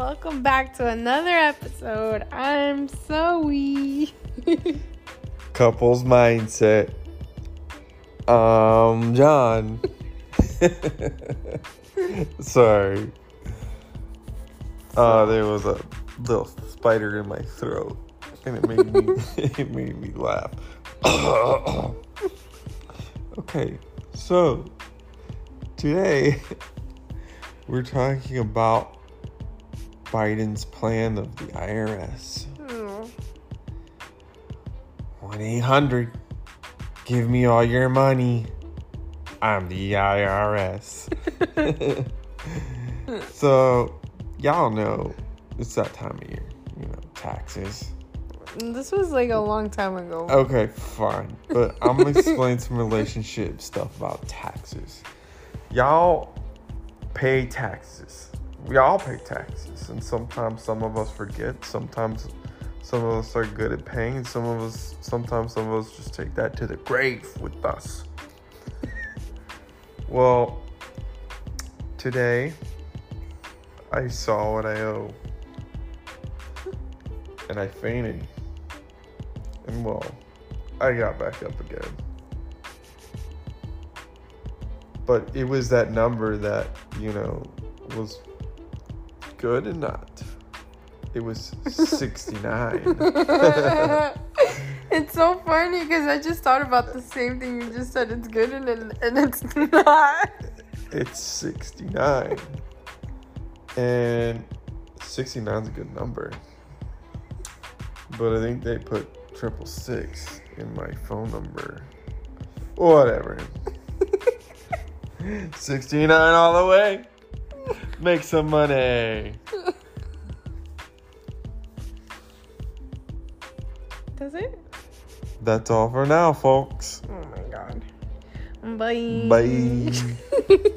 Welcome back to another episode. I'm Zoe. Couples mindset. Um, John. Sorry. Uh, there was a little spider in my throat, and it made me it made me laugh. okay, so today we're talking about Biden's plan of the IRS. Oh, hmm. 1 800, give me all your money. I'm the IRS. so, y'all know it's that time of year, you know, taxes. This was like a long time ago. Okay, fine. But I'm gonna explain some relationship stuff about taxes. Y'all pay taxes. We all pay taxes, and sometimes some of us forget. Sometimes some of us are good at paying, and some of us, sometimes some of us just take that to the grave with us. well, today I saw what I owe, and I fainted. And well, I got back up again. But it was that number that, you know, was good and not. It was 69. it's so funny because I just thought about the same thing you just said. It's good and and it's not. it's 69. And 69 is a good number. But I think they put triple six in my phone number. Whatever. 69 all the way. Make some money. Does it? That's all for now, folks. Oh my god. Bye. Bye.